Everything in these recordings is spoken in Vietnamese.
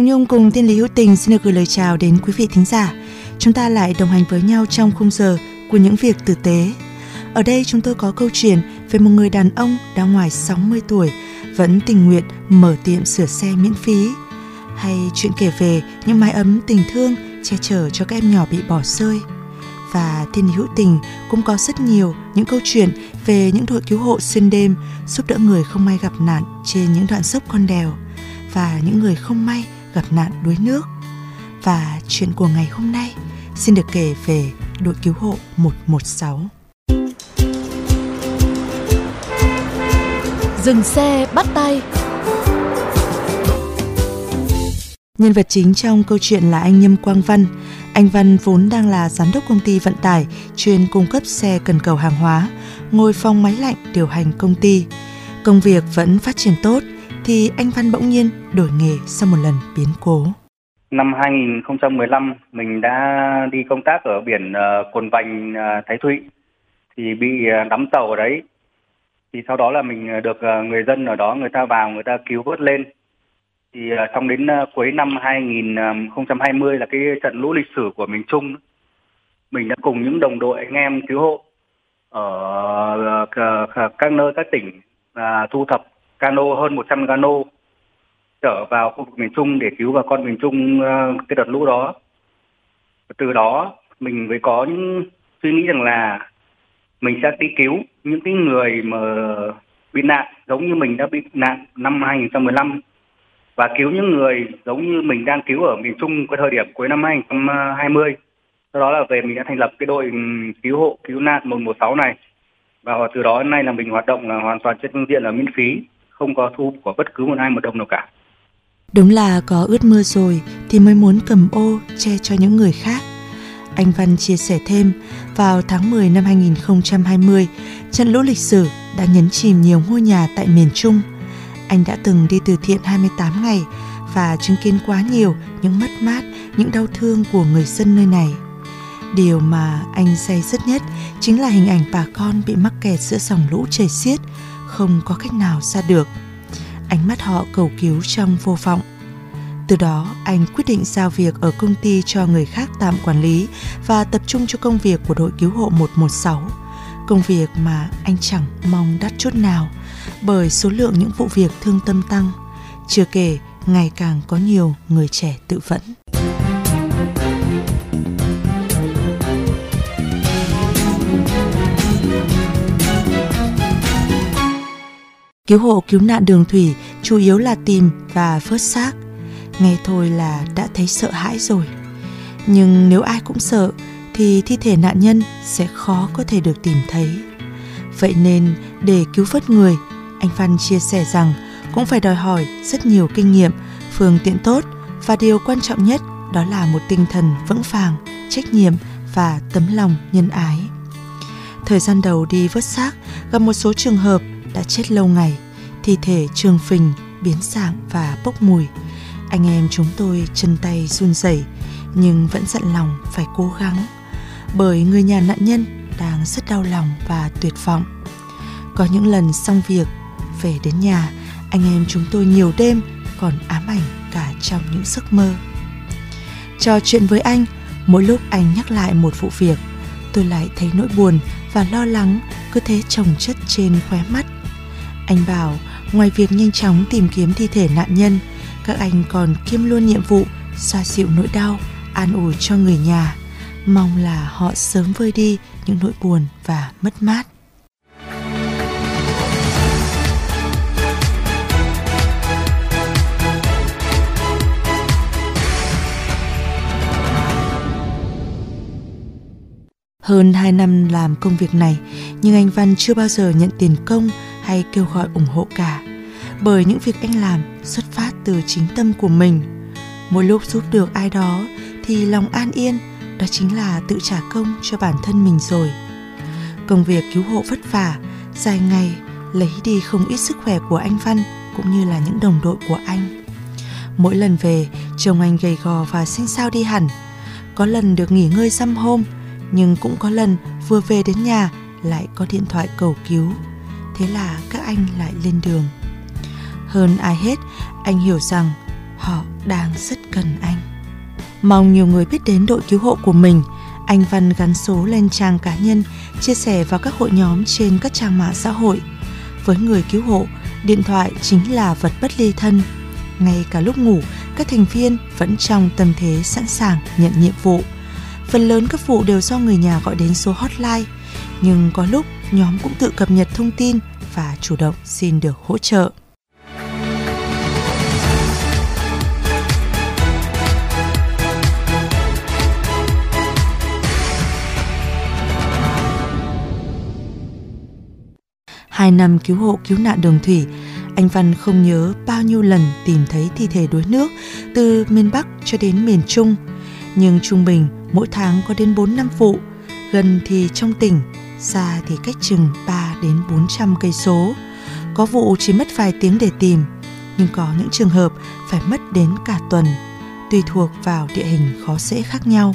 Hoàng Nhung cùng Thiên Lý Hữu Tình xin được gửi lời chào đến quý vị thính giả. Chúng ta lại đồng hành với nhau trong khung giờ của những việc tử tế. Ở đây chúng tôi có câu chuyện về một người đàn ông đã ngoài 60 tuổi, vẫn tình nguyện mở tiệm sửa xe miễn phí hay chuyện kể về những mái ấm tình thương che chở cho các em nhỏ bị bỏ rơi. Và Thiên Lý Hữu Tình cũng có rất nhiều những câu chuyện về những đội cứu hộ xuyên đêm giúp đỡ người không may gặp nạn trên những đoạn dốc con đèo và những người không may gặp nạn đuối nước. Và chuyện của ngày hôm nay xin được kể về đội cứu hộ 116. Dừng xe bắt tay Nhân vật chính trong câu chuyện là anh Nhâm Quang Văn. Anh Văn vốn đang là giám đốc công ty vận tải chuyên cung cấp xe cần cầu hàng hóa, ngồi phòng máy lạnh điều hành công ty. Công việc vẫn phát triển tốt thì anh Văn bỗng nhiên đổi nghề sau một lần biến cố. Năm 2015 mình đã đi công tác ở biển ờ, Cồn Vành ờ, Thái Thụy thì bị ờ, đắm tàu ở đấy. Thì sau đó là mình được người dân ở đó người ta vào người ta cứu vớt lên. Thì trong đến cuối năm 2020 là cái trận lũ lịch sử của miền Trung. Mình đã cùng những đồng đội anh em cứu hộ ở các nơi các tỉnh à, thu thập cano hơn 100 cano trở vào khu vực miền Trung để cứu bà con miền Trung ờ, cái đợt lũ đó. Từ đó mình mới có những suy nghĩ rằng là mình sẽ đi cứu những cái người mà bị nạn giống như mình đã bị nạn năm 2015 và cứu những người giống như mình đang cứu ở miền Trung cái thời điểm cuối năm 2020. Sau đó là về mình đã thành lập cái đội cứu hộ cứu nạn 116 này và từ đó đến nay là mình hoạt động là hoàn toàn trên phương diện là miễn phí, không có thu của bất cứ một ai một đồng nào cả. Đúng là có ướt mưa rồi thì mới muốn cầm ô che cho những người khác. Anh Văn chia sẻ thêm, vào tháng 10 năm 2020, trận lũ lịch sử đã nhấn chìm nhiều ngôi nhà tại miền Trung. Anh đã từng đi từ thiện 28 ngày và chứng kiến quá nhiều những mất mát, những đau thương của người dân nơi này. Điều mà anh say dứt nhất chính là hình ảnh bà con bị mắc kẹt giữa dòng lũ chảy xiết, không có cách nào ra được. Ánh mắt họ cầu cứu trong vô vọng. Từ đó, anh quyết định giao việc ở công ty cho người khác tạm quản lý và tập trung cho công việc của đội cứu hộ 116. Công việc mà anh chẳng mong đắt chút nào bởi số lượng những vụ việc thương tâm tăng. Chưa kể, ngày càng có nhiều người trẻ tự vẫn. Cứu hộ cứu nạn đường thủy chủ yếu là tìm và vớt xác. Nghe thôi là đã thấy sợ hãi rồi. Nhưng nếu ai cũng sợ thì thi thể nạn nhân sẽ khó có thể được tìm thấy. Vậy nên để cứu vớt người, anh Văn chia sẻ rằng cũng phải đòi hỏi rất nhiều kinh nghiệm, phương tiện tốt và điều quan trọng nhất đó là một tinh thần vững vàng, trách nhiệm và tấm lòng nhân ái. Thời gian đầu đi vớt xác gặp một số trường hợp đã chết lâu ngày, thi thể trương phình, biến dạng và bốc mùi. Anh em chúng tôi chân tay run rẩy nhưng vẫn dặn lòng phải cố gắng bởi người nhà nạn nhân đang rất đau lòng và tuyệt vọng. Có những lần xong việc, về đến nhà, anh em chúng tôi nhiều đêm còn ám ảnh cả trong những giấc mơ. Trò chuyện với anh, mỗi lúc anh nhắc lại một vụ việc, tôi lại thấy nỗi buồn và lo lắng cứ thế chồng chất trên khóe mắt. Anh bảo, ngoài việc nhanh chóng tìm kiếm thi thể nạn nhân, các anh còn kiêm luôn nhiệm vụ xoa dịu nỗi đau, an ủi cho người nhà, mong là họ sớm vơi đi những nỗi buồn và mất mát. Hơn 2 năm làm công việc này, nhưng anh Văn chưa bao giờ nhận tiền công hay kêu gọi ủng hộ cả. Bởi những việc anh làm xuất phát từ chính tâm của mình. Mỗi lúc giúp được ai đó thì lòng an yên, đó chính là tự trả công cho bản thân mình rồi. Công việc cứu hộ vất vả, dài ngày, lấy đi không ít sức khỏe của anh Văn cũng như là những đồng đội của anh. Mỗi lần về, chồng anh gầy gò và xanh xao đi hẳn. Có lần được nghỉ ngơi dăm hôm, nhưng cũng có lần vừa về đến nhà lại có điện thoại cầu cứu. Thế là các anh lại lên đường. Hơn ai hết, anh hiểu rằng họ đang rất cần anh. Mong nhiều người biết đến đội cứu hộ của mình. Anh Văn gắn số lên trang cá nhân, chia sẻ vào các hội nhóm trên các trang mạng xã hội. Với người cứu hộ, điện thoại chính là vật bất ly thân. Ngay cả lúc ngủ, các thành viên vẫn trong tâm thế sẵn sàng nhận nhiệm vụ. Phần lớn các vụ đều do người nhà gọi đến số hotline, nhưng có lúc nhóm cũng tự cập nhật thông tin và chủ động xin được hỗ trợ. Hai năm cứu hộ cứu nạn đường thủy, anh Văn không nhớ bao nhiêu lần tìm thấy thi thể đuối nước từ miền Bắc cho đến miền Trung. Nhưng trung bình mỗi tháng có đến 4 năm vụ, gần thì trong tỉnh, xa thì cách chừng 3 đến 400 cây số. Có vụ chỉ mất vài tiếng để tìm, nhưng có những trường hợp phải mất đến cả tuần, tùy thuộc vào địa hình khó dễ khác nhau.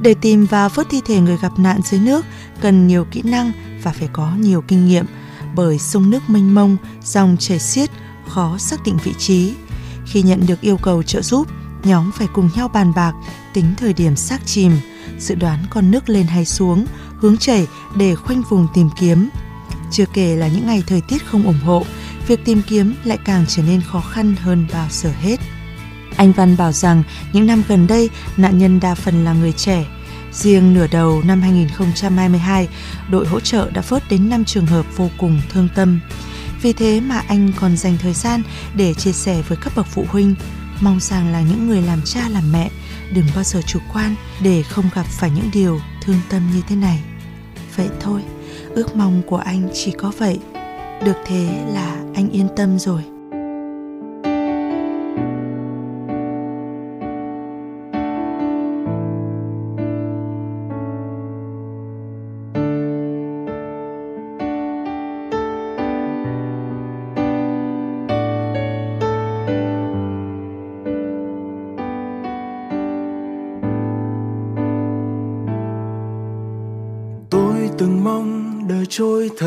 Để tìm và vớt thi thể người gặp nạn dưới nước cần nhiều kỹ năng và phải có nhiều kinh nghiệm bởi sông nước mênh mông, dòng chảy xiết, khó xác định vị trí. Khi nhận được yêu cầu trợ giúp, nhóm phải cùng nhau bàn bạc, tính thời điểm xác chìm, dự đoán con nước lên hay xuống, hướng chảy để khoanh vùng tìm kiếm. Chưa kể là những ngày thời tiết không ủng hộ, việc tìm kiếm lại càng trở nên khó khăn hơn bao giờ hết. Anh Văn bảo rằng những năm gần đây, nạn nhân đa phần là người trẻ, Riêng nửa đầu năm 2022, đội hỗ trợ đã vớt đến 5 trường hợp vô cùng thương tâm. Vì thế mà anh còn dành thời gian để chia sẻ với các bậc phụ huynh, mong rằng là những người làm cha làm mẹ đừng bao giờ chủ quan để không gặp phải những điều thương tâm như thế này. Vậy thôi, ước mong của anh chỉ có vậy. Được thế là anh yên tâm rồi.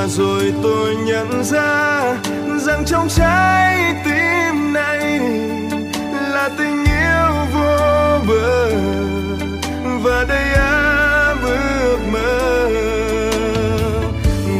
và rồi tôi nhận ra rằng trong trái tim này là tình yêu vô bờ. Và đầy áp ước mơ.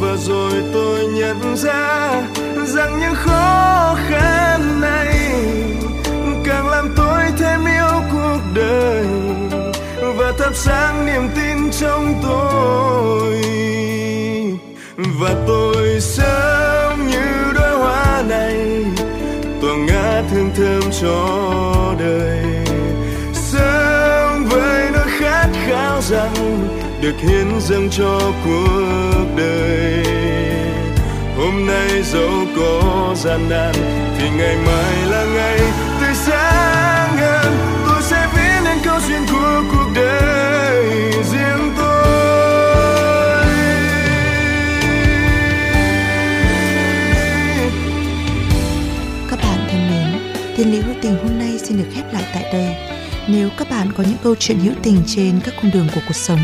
Và rồi tôi nhận ra rằng những khó khăn này càng làm tôi thêm yêu cuộc đời. Và thắp sáng niềm tin trong tôi và tôi sớm như đóa hoa này tỏa ngát hương thơm cho đời. Sớm với nỗi khát khao rằng được hiến dâng cho cuộc đời. Hôm nay dẫu có gian nan, thì ngày mai là ngày tươi sáng hơn. Thiên lý hữu tình hôm nay xin được khép lại tại đây. Nếu các bạn có những câu chuyện hữu tình trên các cung đường của cuộc sống,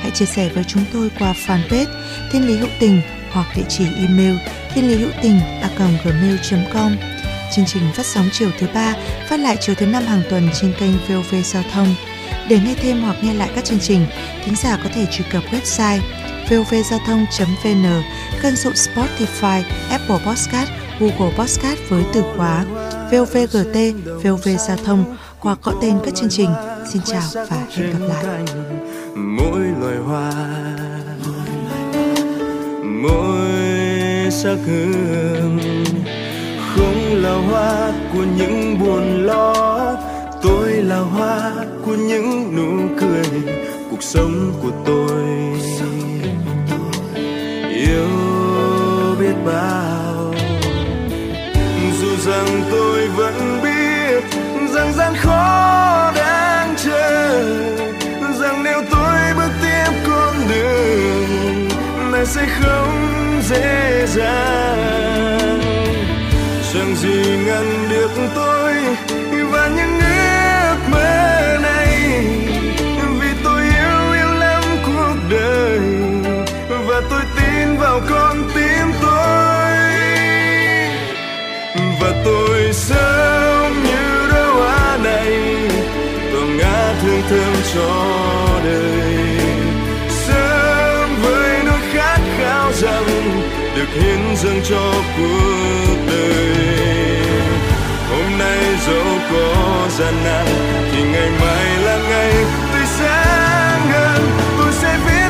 hãy chia sẻ với chúng tôi qua fanpage Thiên lý hữu tình hoặc địa chỉ email thiên lý hữu tình a gmail.com. Chương trình phát sóng chiều thứ ba, phát lại chiều thứ năm hàng tuần trên kênh VOV Giao thông. Để nghe thêm hoặc nghe lại các chương trình, thính giả có thể truy cập website vovgiao thông.vn, kênh dụng Spotify, Apple Podcast, Google Podcast với từ khóa VOVGT, VOV Giao thông hoặc gọi tên các chương trình. Xin chào và hẹn gặp lại. mỗi loài hoa mỗi sắc hương không là hoa của những buồn lo tôi là hoa của những nụ cười cuộc sống của tôi yêu biết bao rằng tôi vẫn biết rằng gian khó đang chờ, rằng nếu tôi bước tiếp con đường này sẽ không dễ dàng. Chẳng gì ngăn được tôi và những được hiến dâng cho cuộc đời. Hôm nay dẫu có gian nan, thì ngày mai là ngày tươi sáng hơn tôi sẽ viết